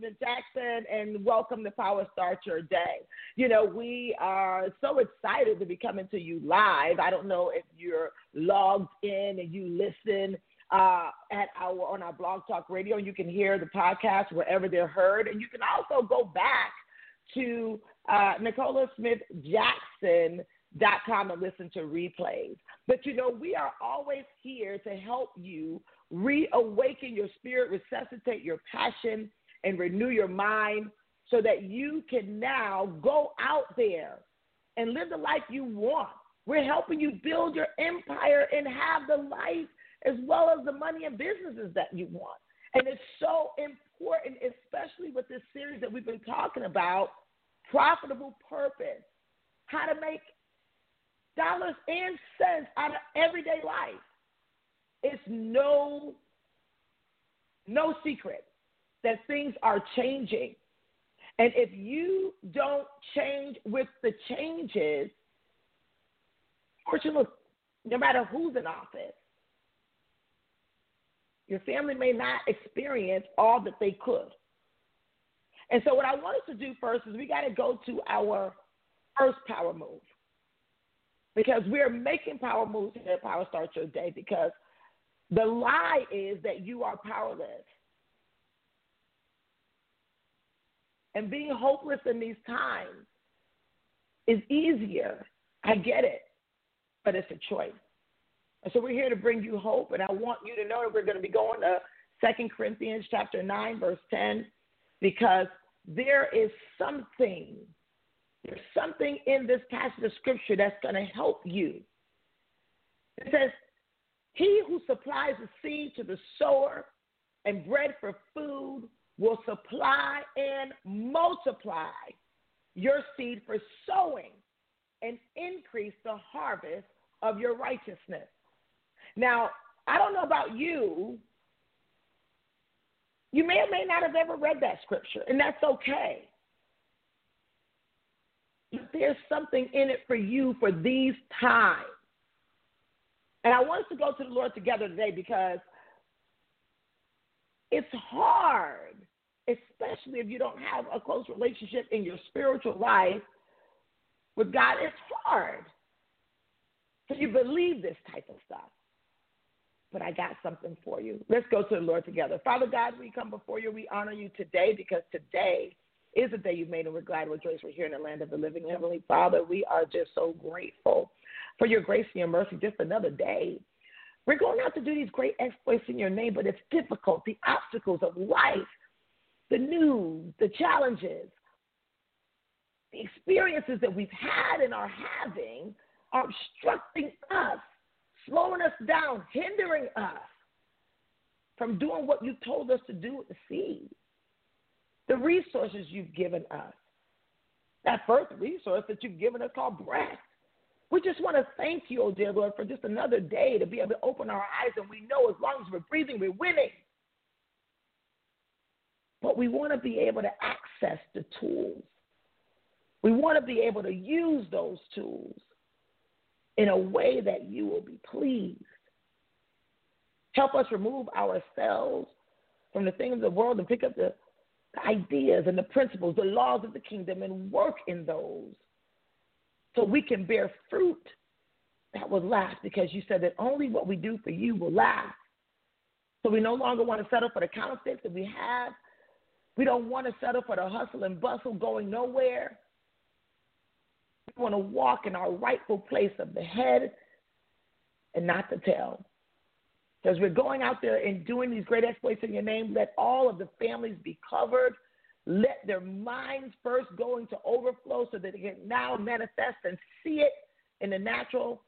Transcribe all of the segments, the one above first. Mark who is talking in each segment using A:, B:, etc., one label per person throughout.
A: Smith Jackson, and welcome to Power Start Your Day. You know, we are so excited to be coming to you live. I don't know if you're logged in and you listen uh, at our on our Blog Talk Radio, you can hear the podcast wherever they're heard, and you can also go back to uh, Nicola Smith Jackson dot com and listen to replays. But you know, we are always here to help you reawaken your spirit, resuscitate your passion, and renew your mind so that you can now go out there and live the life you want. We're helping you build your empire and have the life as well as the money and businesses that you want. And it's so important, especially with this series that we've been talking about profitable purpose, how to make dollars and cents out of everyday life. It's no no secret that things are changing. And if you don't change with the changes, fortunately, no matter who's in office, your family may not experience all that they could. And so, what I want us to do first is we got to go to our first power move because we're making power moves here Power Start Your Day because the lie is that you are powerless. And being hopeless in these times is easier. I get it, but it's a choice. And so we're here to bring you hope, and I want you to know that we're going to be going to Second Corinthians chapter 9, verse 10, because there is something, there's something in this passage of scripture that's going to help you. It says, he who supplies the seed to the sower and bread for food will supply and multiply your seed for sowing and increase the harvest of your righteousness. Now, I don't know about you. You may or may not have ever read that scripture, and that's okay. But there's something in it for you for these times. And I want us to go to the Lord together today because it's hard, especially if you don't have a close relationship in your spiritual life with God. It's hard. So you believe this type of stuff. But I got something for you. Let's go to the Lord together. Father God, we come before you. We honor you today because today is the day you've made, and we're glad we're joyous. We're here in the land of the living. Heavenly Father, we are just so grateful for your grace and your mercy just another day. We're going out to do these great exploits in your name, but it's difficult. The obstacles of life, the news, the challenges, the experiences that we've had and are having are obstructing us, slowing us down, hindering us from doing what you told us to do the seed. The resources you've given us. That first resource that you've given us called breath. We just want to thank you, oh dear Lord, for just another day to be able to open our eyes and we know as long as we're breathing, we're winning. But we want to be able to access the tools. We want to be able to use those tools in a way that you will be pleased. Help us remove ourselves from the things of the world and pick up the, ideas and the principles, the laws of the kingdom, and work in those so we can bear fruit that will last because you said that only what we do for you will last. So we no longer want to settle for the counterfeits that we have. We don't want to settle for the hustle and bustle going nowhere. We want to walk in our rightful place of the head and not the tail. Because we're going out there and doing these great exploits in your name, let all of the families be covered let their minds first go into overflow so that they can now manifest and see it in the natural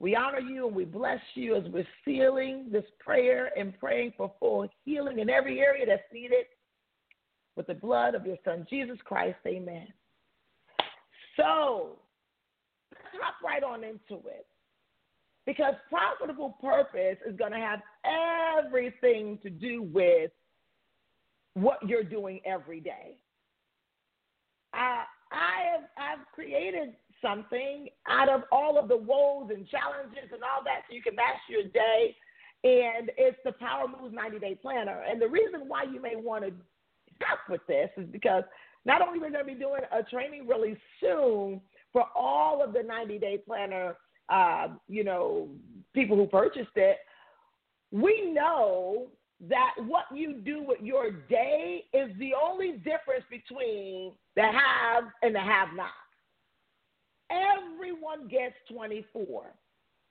A: We honor you and we bless you as we're sealing this prayer and praying for full healing in every area that's needed with the blood of your Son, Jesus Christ. Amen. So, hop right on into it. Because profitable purpose is going to have everything to do with what you're doing every day. I, I have I've created something out of all of the woes and challenges and all that so you can master your day. And it's the Power Moves 90 Day Planner. And the reason why you may want to help with this is because not only we're going to be doing a training really soon for all of the 90 Day Planner, uh, you know, people who purchased it, we know that what you do with your day is the only difference between the have and the have not. Everyone gets 24.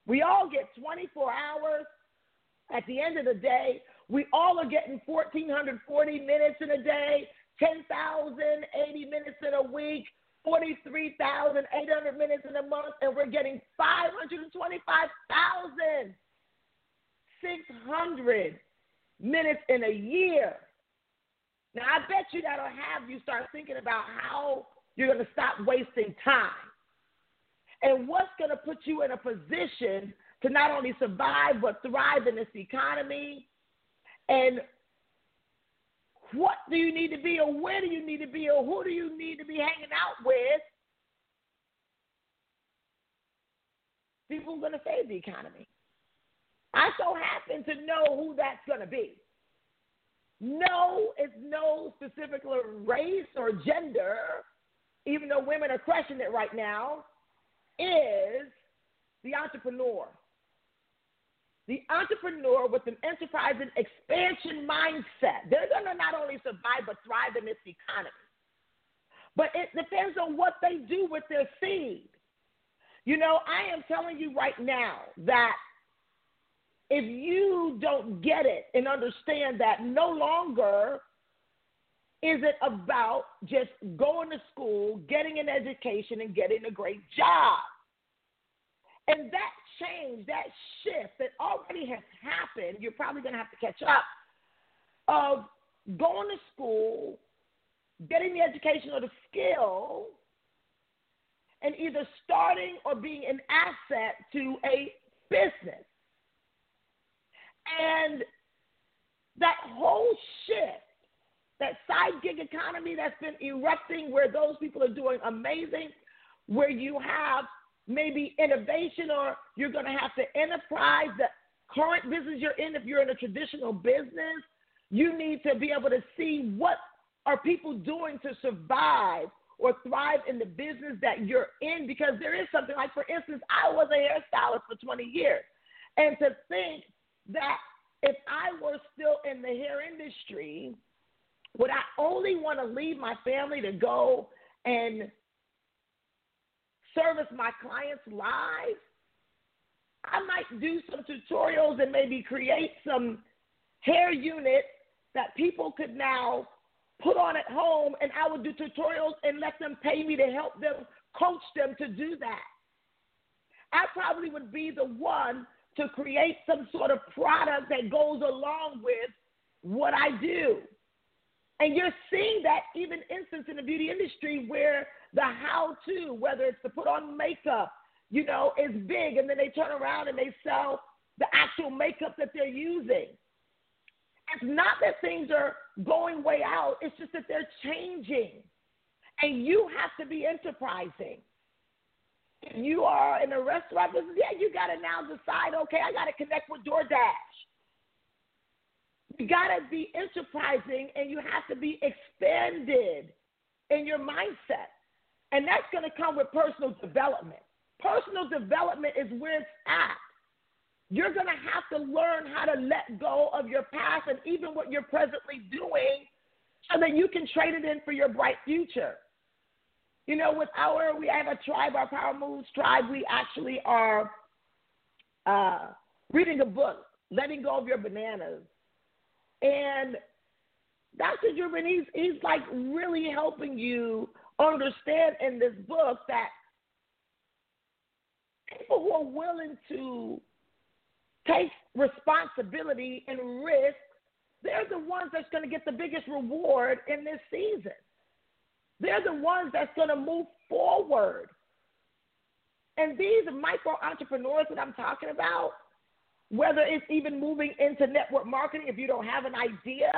A: We all get 24 hours at the end of the day. We all are getting 1,440 minutes in a day, 10,080 minutes in a week, 43,800 minutes in a month, and we're getting 525,600 minutes in a year. Now, I bet you that'll have you start thinking about how you're going to stop wasting time and what's going to put you in a position to not only survive but thrive in this economy. And what do you need to be or where do you need to be or who do you need to be hanging out with? People are going to save the economy i so happen to know who that's going to be no it's no specific race or gender even though women are crushing it right now is the entrepreneur. The entrepreneur with an enterprise and expansion mindset. They're going to not only survive but thrive in this economy. But it depends on what they do with their seed. You know, I am telling you right now that if you don't get it and understand that no longer is it about just going to school, getting an education, and getting a great job? And that change, that shift that already has happened, you're probably going to have to catch up, of going to school, getting the education or the skill, and either starting or being an asset to a business. And that whole shift that side gig economy that's been erupting where those people are doing amazing, where you have maybe innovation or you're going to have to enterprise the current business you're in if you're in a traditional business. You need to be able to see what are people doing to survive or thrive in the business that you're in because there is something like for instance I was a hairstylist for 20 years and to think that if I were still in the hair industry would I only want to leave my family to go and service my clients live? I might do some tutorials and maybe create some hair units that people could now put on at home, and I would do tutorials and let them pay me to help them coach them to do that. I probably would be the one to create some sort of product that goes along with what I do. And you're seeing that even instance in the beauty industry where the how to, whether it's to put on makeup, you know, is big. And then they turn around and they sell the actual makeup that they're using. It's not that things are going way out, it's just that they're changing. And you have to be enterprising. If you are in a restaurant business, yeah, you got to now decide, okay, I got to connect with DoorDash. You got to be enterprising and you have to be expanded in your mindset. And that's going to come with personal development. Personal development is where it's at. You're going to have to learn how to let go of your past and even what you're presently doing so that you can trade it in for your bright future. You know, with our, we have a tribe, our Power Moves tribe, we actually are uh, reading a book, Letting Go of Your Bananas. And Dr. Jubin, he's, he's like really helping you understand in this book that people who are willing to take responsibility and risk, they're the ones that's going to get the biggest reward in this season. They're the ones that's going to move forward. And these micro entrepreneurs that I'm talking about, whether it's even moving into network marketing, if you don't have an idea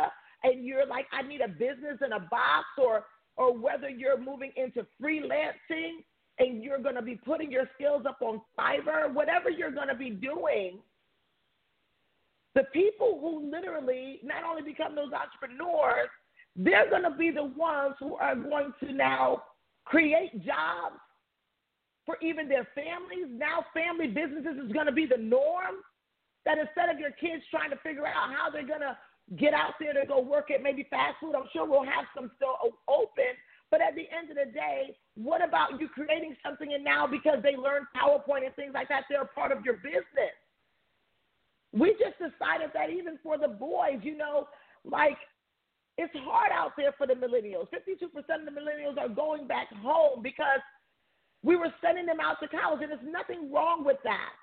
A: and you're like, I need a business in a box, or or whether you're moving into freelancing and you're going to be putting your skills up on Fiverr, whatever you're going to be doing, the people who literally not only become those entrepreneurs, they're going to be the ones who are going to now create jobs for even their families. Now, family businesses is going to be the norm. That instead of your kids trying to figure out how they're going to get out there to go work at maybe fast food, I'm sure we'll have some still open. But at the end of the day, what about you creating something and now because they learn PowerPoint and things like that, they're a part of your business? We just decided that even for the boys, you know, like it's hard out there for the millennials. 52% of the millennials are going back home because we were sending them out to college, and there's nothing wrong with that.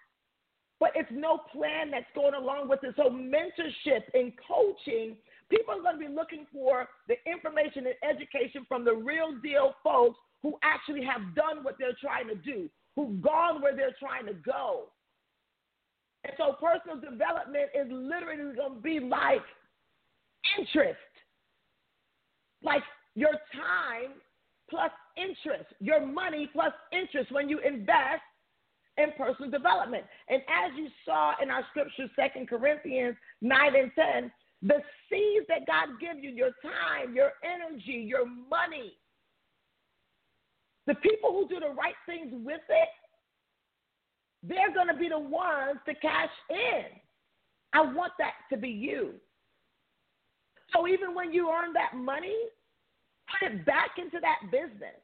A: But it's no plan that's going along with it. So, mentorship and coaching, people are going to be looking for the information and education from the real deal folks who actually have done what they're trying to do, who've gone where they're trying to go. And so, personal development is literally going to be like interest like your time plus interest, your money plus interest when you invest in personal development. And as you saw in our scripture, Second Corinthians 9 and 10, the seeds that God gives you, your time, your energy, your money, the people who do the right things with it, they're going to be the ones to cash in. I want that to be you. So even when you earn that money, put it back into that business.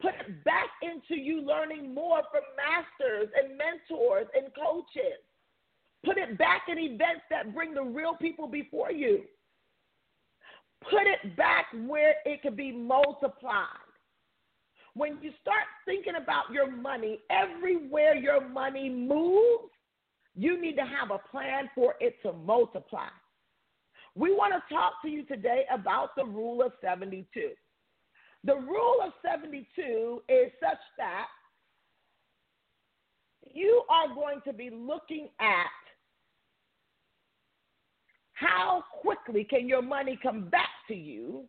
A: Put it back into you learning more from masters and mentors and coaches. Put it back in events that bring the real people before you. Put it back where it can be multiplied. When you start thinking about your money, everywhere your money moves, you need to have a plan for it to multiply. We want to talk to you today about the rule of 72. The rule of 72 is such that you are going to be looking at how quickly can your money come back to you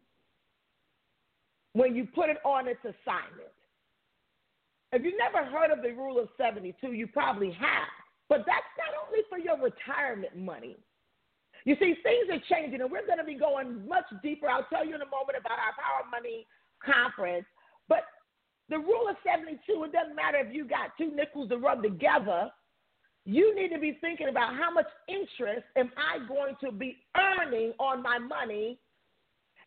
A: when you put it on its assignment. If you've never heard of the rule of 72, you probably have. But that's not only for your retirement money. You see, things are changing, and we're going to be going much deeper. I'll tell you in a moment about our Power Money conference. But the rule of 72, it doesn't matter if you got two nickels to rub together. You need to be thinking about how much interest am I going to be earning on my money?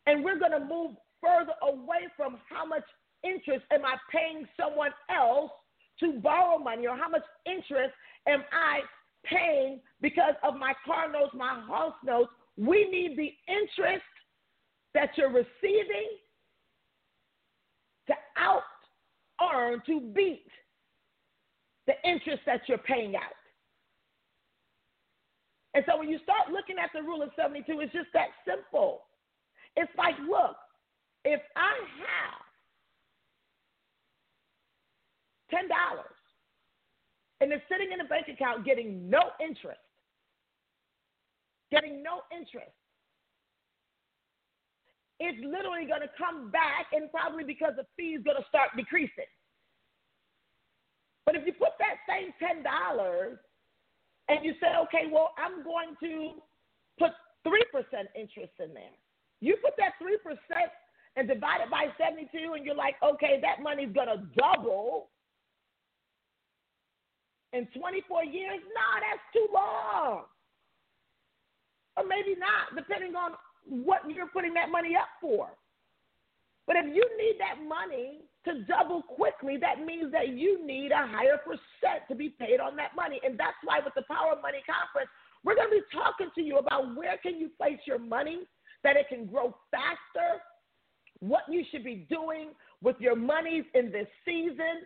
A: And we're going to move further away from how much interest am I paying someone else to borrow money or how much interest am I paying because of my car notes, my house notes. We need the interest that you're receiving to out earn, to beat the interest that you're paying out. And so when you start looking at the rule of 72, it's just that simple. It's like, look, if I have $10 and it's sitting in a bank account getting no interest, getting no interest, it's literally going to come back, and probably because the fee is going to start decreasing. But if you put that same ten dollars and you say, okay, well, I'm going to put three percent interest in there. You put that three percent and divide it by seventy-two, and you're like, okay, that money's going to double in 24 years. No, that's too long. Or maybe not, depending on what you're putting that money up for. But if you need that money to double quickly, that means that you need a higher percent to be paid on that money. And that's why with the Power of Money Conference, we're going to be talking to you about where can you place your money that it can grow faster, what you should be doing with your monies in this season,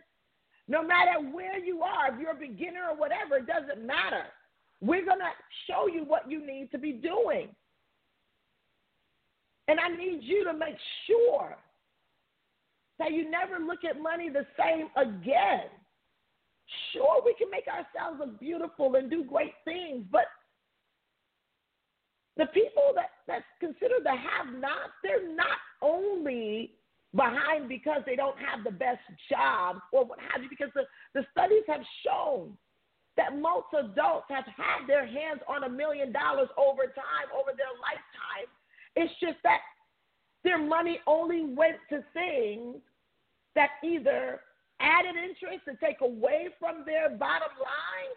A: No matter where you are, if you're a beginner or whatever, it doesn't matter. We're going to show you what you need to be doing. And I need you to make sure that you never look at money the same again. Sure, we can make ourselves look beautiful and do great things, but the people that, that's considered the have nots, they're not only behind because they don't have the best job or what have you, because the, the studies have shown that most adults have had their hands on a million dollars over time, over their lifetime. It's just that their money only went to things that either added interest to take away from their bottom line,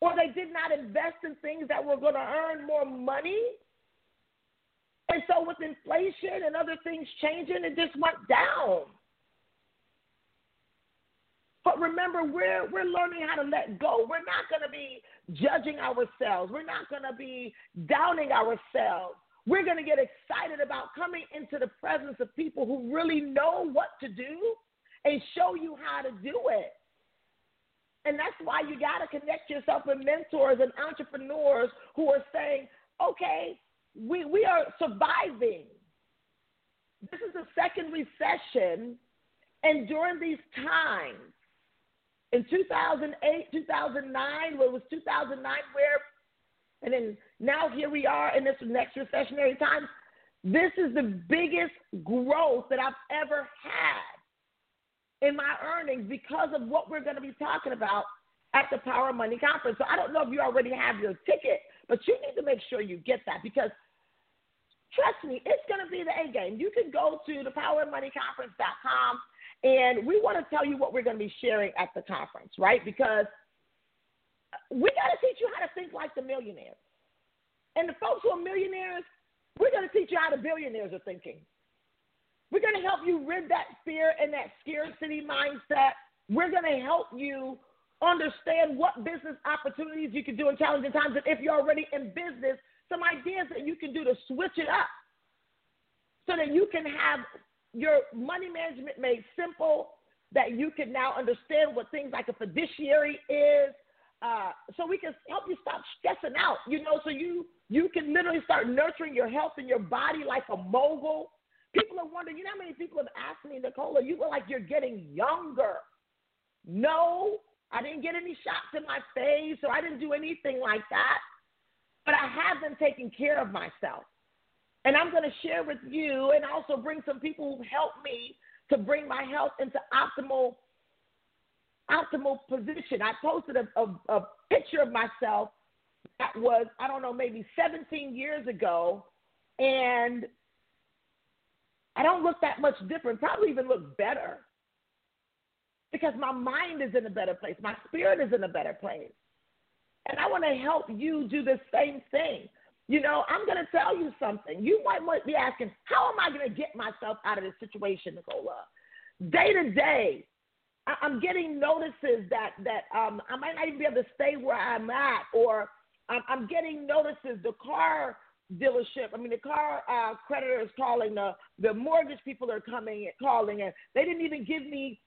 A: or they did not invest in things that were going to earn more money. And so, with inflation and other things changing, it just went down. But remember, we're, we're learning how to let go. We're not going to be judging ourselves. We're not going to be downing ourselves. We're going to get excited about coming into the presence of people who really know what to do and show you how to do it. And that's why you got to connect yourself with mentors and entrepreneurs who are saying, okay, we, we are surviving. This is the second recession. And during these times, in 2008, 2009, well, it was 2009 where, and then now here we are in this next recessionary time. This is the biggest growth that I've ever had in my earnings because of what we're going to be talking about at the Power Money Conference. So I don't know if you already have your ticket, but you need to make sure you get that because trust me, it's going to be the A game. You can go to thepowerofmoneyconference.com and we want to tell you what we're going to be sharing at the conference, right? Because we got to teach you how to think like the millionaires. And the folks who are millionaires, we're going to teach you how the billionaires are thinking. We're going to help you rid that fear and that scarcity mindset. We're going to help you understand what business opportunities you can do in challenging times. And if you're already in business, some ideas that you can do to switch it up so that you can have your money management made simple, that you can now understand what things like a fiduciary is. Uh, so we can help you stop stressing out, you know, so you you can literally start nurturing your health and your body like a mogul. People are wondering, you know how many people have asked me, Nicola, you look like you're getting younger. No, I didn't get any shots in my face, or I didn't do anything like that. But I have been taking care of myself. And I'm going to share with you and also bring some people who help me to bring my health into optimal optimal position. I posted a, a, a picture of myself that was, I don't know, maybe 17 years ago, and I don't look that much different, probably even look better because my mind is in a better place, my spirit is in a better place. And I want to help you do the same thing. You know, I'm going to tell you something. You might be asking, how am I going to get myself out of this situation, Nicola? Day to day, I'm getting notices that that um, I might not even be able to stay where I'm at, or I'm, I'm getting notices. The car dealership, I mean, the car uh, creditor is calling. The the mortgage people are coming and calling, and they didn't even give me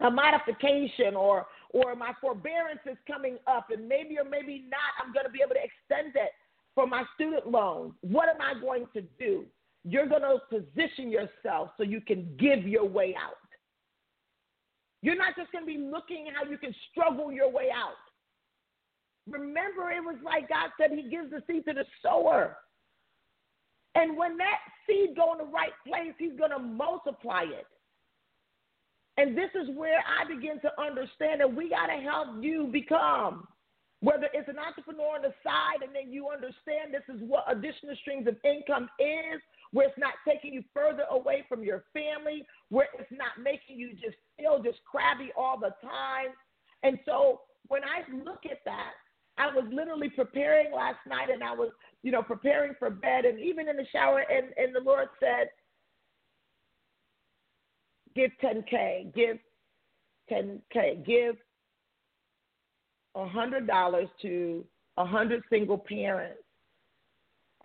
A: a modification or or my forbearance is coming up, and maybe or maybe not, I'm going to be able to extend it for my student loans. What am I going to do? You're going to position yourself so you can give your way out. You're not just going to be looking how you can struggle your way out. Remember, it was like God said, He gives the seed to the sower. And when that seed go in the right place, He's going to multiply it. And this is where I begin to understand that we got to help you become whether it's an entrepreneur on the side and then you understand this is what additional streams of income is, where it's not taking you further away from your family, where it's not making you just feel just crabby all the time. And so when I look at that, I was literally preparing last night and I was, you know, preparing for bed and even in the shower and, and the Lord said, give 10K, give 10K, give $100 to 100 single parents.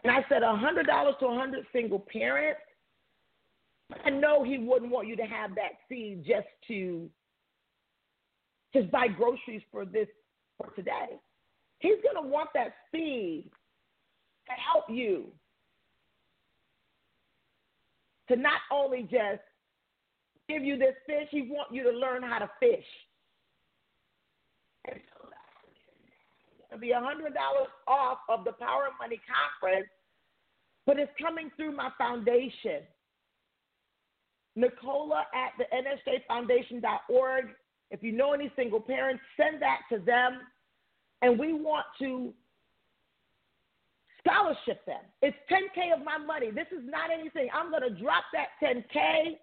A: And I said $100 to 100 single parents. I know he wouldn't want you to have that seed just to just buy groceries for this for today. He's going to want that seed to help you to not only just give you this fish, he wants you to learn how to fish. And it'll be a hundred dollars off of the Power of Money conference, but it's coming through my foundation. Nicola at the nsjfoundation.org. If you know any single parents, send that to them. And we want to scholarship them. It's 10K of my money. This is not anything. I'm going to drop that 10K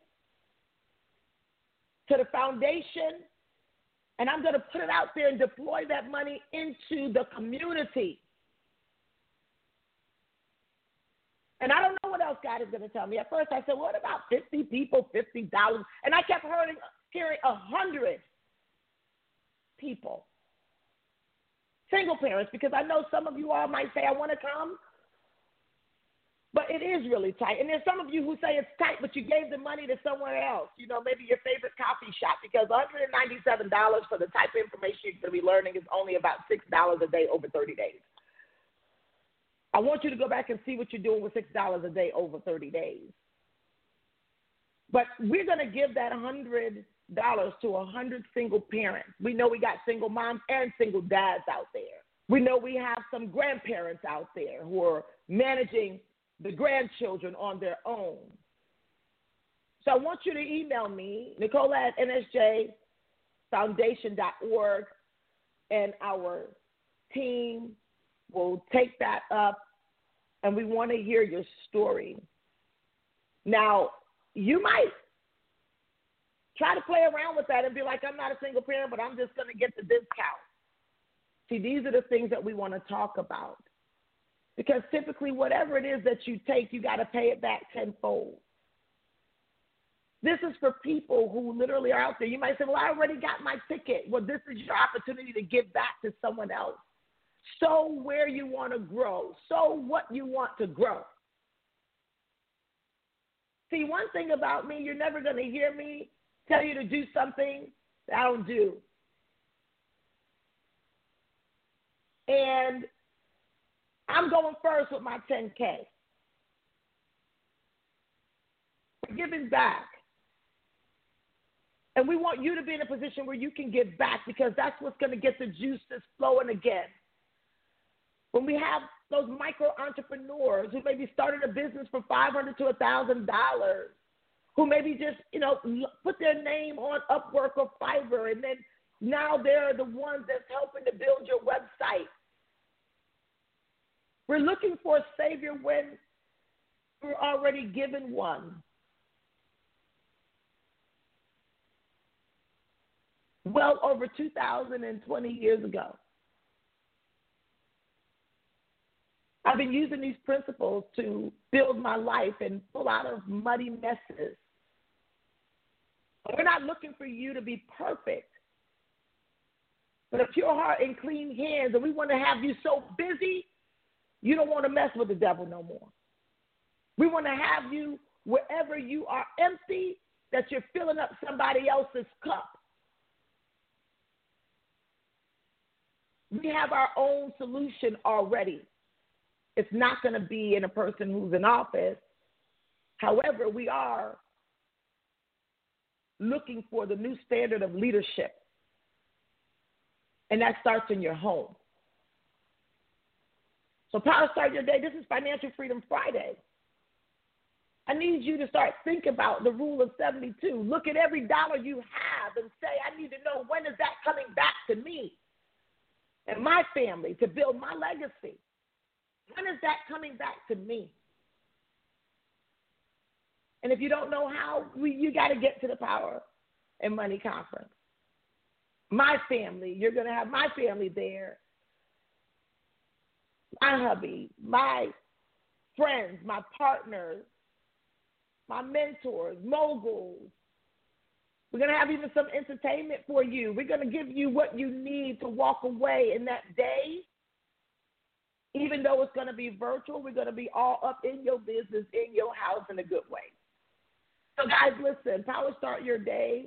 A: to the foundation and I'm going to put it out there and deploy that money into the community. And I don't know what else God is going to tell me. At first, I said, "What about fifty people, fifty dollars?" And I kept hearing, hearing a hundred people, single parents, because I know some of you all might say, "I want to come," but it is really tight. And there's some of you who say it's tight, but you gave the money to somewhere else. You know, maybe your favorite coffee shop, because $197 for the type of information you're going to be learning is only about six dollars a day over 30 days. I want you to go back and see what you're doing with $6 a day over 30 days. But we're going to give that $100 to 100 single parents. We know we got single moms and single dads out there. We know we have some grandparents out there who are managing the grandchildren on their own. So I want you to email me, Nicola at nsjfoundation.org, and our team will take that up and we want to hear your story. Now, you might try to play around with that and be like, I'm not a single parent, but I'm just going to get the discount. See, these are the things that we want to talk about. Because typically, whatever it is that you take, you got to pay it back tenfold. This is for people who literally are out there. You might say, Well, I already got my ticket. Well, this is your opportunity to give back to someone else. Sow where you want to grow, sow what you want to grow. See, one thing about me, you're never going to hear me tell you to do something that I don't do. And I'm going first with my 10K. Giving back. And we want you to be in a position where you can give back because that's what's going to get the juices flowing again. When we have those micro entrepreneurs who maybe started a business for five hundred to a thousand dollars, who maybe just you know put their name on Upwork or Fiverr, and then now they're the ones that's helping to build your website. We're looking for a savior when we're already given one. Well over 2,020 years ago. I've been using these principles to build my life and pull out of muddy messes. We're not looking for you to be perfect, but a pure heart and clean hands. And we want to have you so busy, you don't want to mess with the devil no more. We want to have you wherever you are empty, that you're filling up somebody else's cup. We have our own solution already. It's not going to be in a person who's in office. However, we are looking for the new standard of leadership. And that starts in your home. So, Power Start Your Day, this is Financial Freedom Friday. I need you to start think about the rule of 72. Look at every dollar you have and say, I need to know when is that coming back to me and my family to build my legacy. When is that coming back to me? And if you don't know how, we, you got to get to the Power and Money Conference. My family, you're going to have my family there. My hubby, my friends, my partners, my mentors, moguls. We're going to have even some entertainment for you. We're going to give you what you need to walk away in that day even though it's going to be virtual, we're going to be all up in your business, in your house in a good way. So, guys, listen, Power Start Your Day.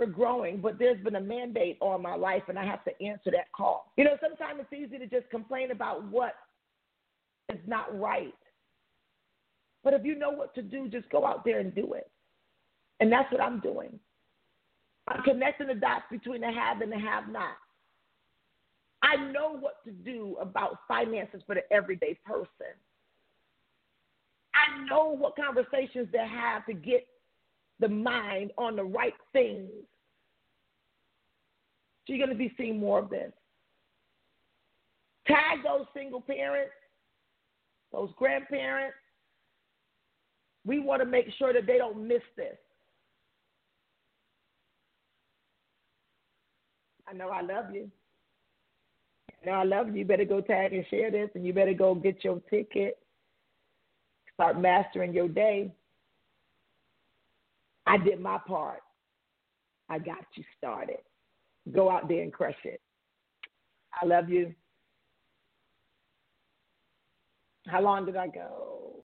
A: We're growing, but there's been a mandate on my life, and I have to answer that call. You know, sometimes it's easy to just complain about what is not right. But if you know what to do, just go out there and do it. And that's what I'm doing. I'm connecting the dots between the have and the have not. I know what to do about finances for the everyday person. I know what conversations to have to get the mind on the right things. So you're going to be seeing more of this. Tag those single parents, those grandparents. We want to make sure that they don't miss this. I know I love you. I know I love you. You better go tag and share this, and you better go get your ticket. Start mastering your day. I did my part. I got you started. Go out there and crush it. I love you. How long did I go?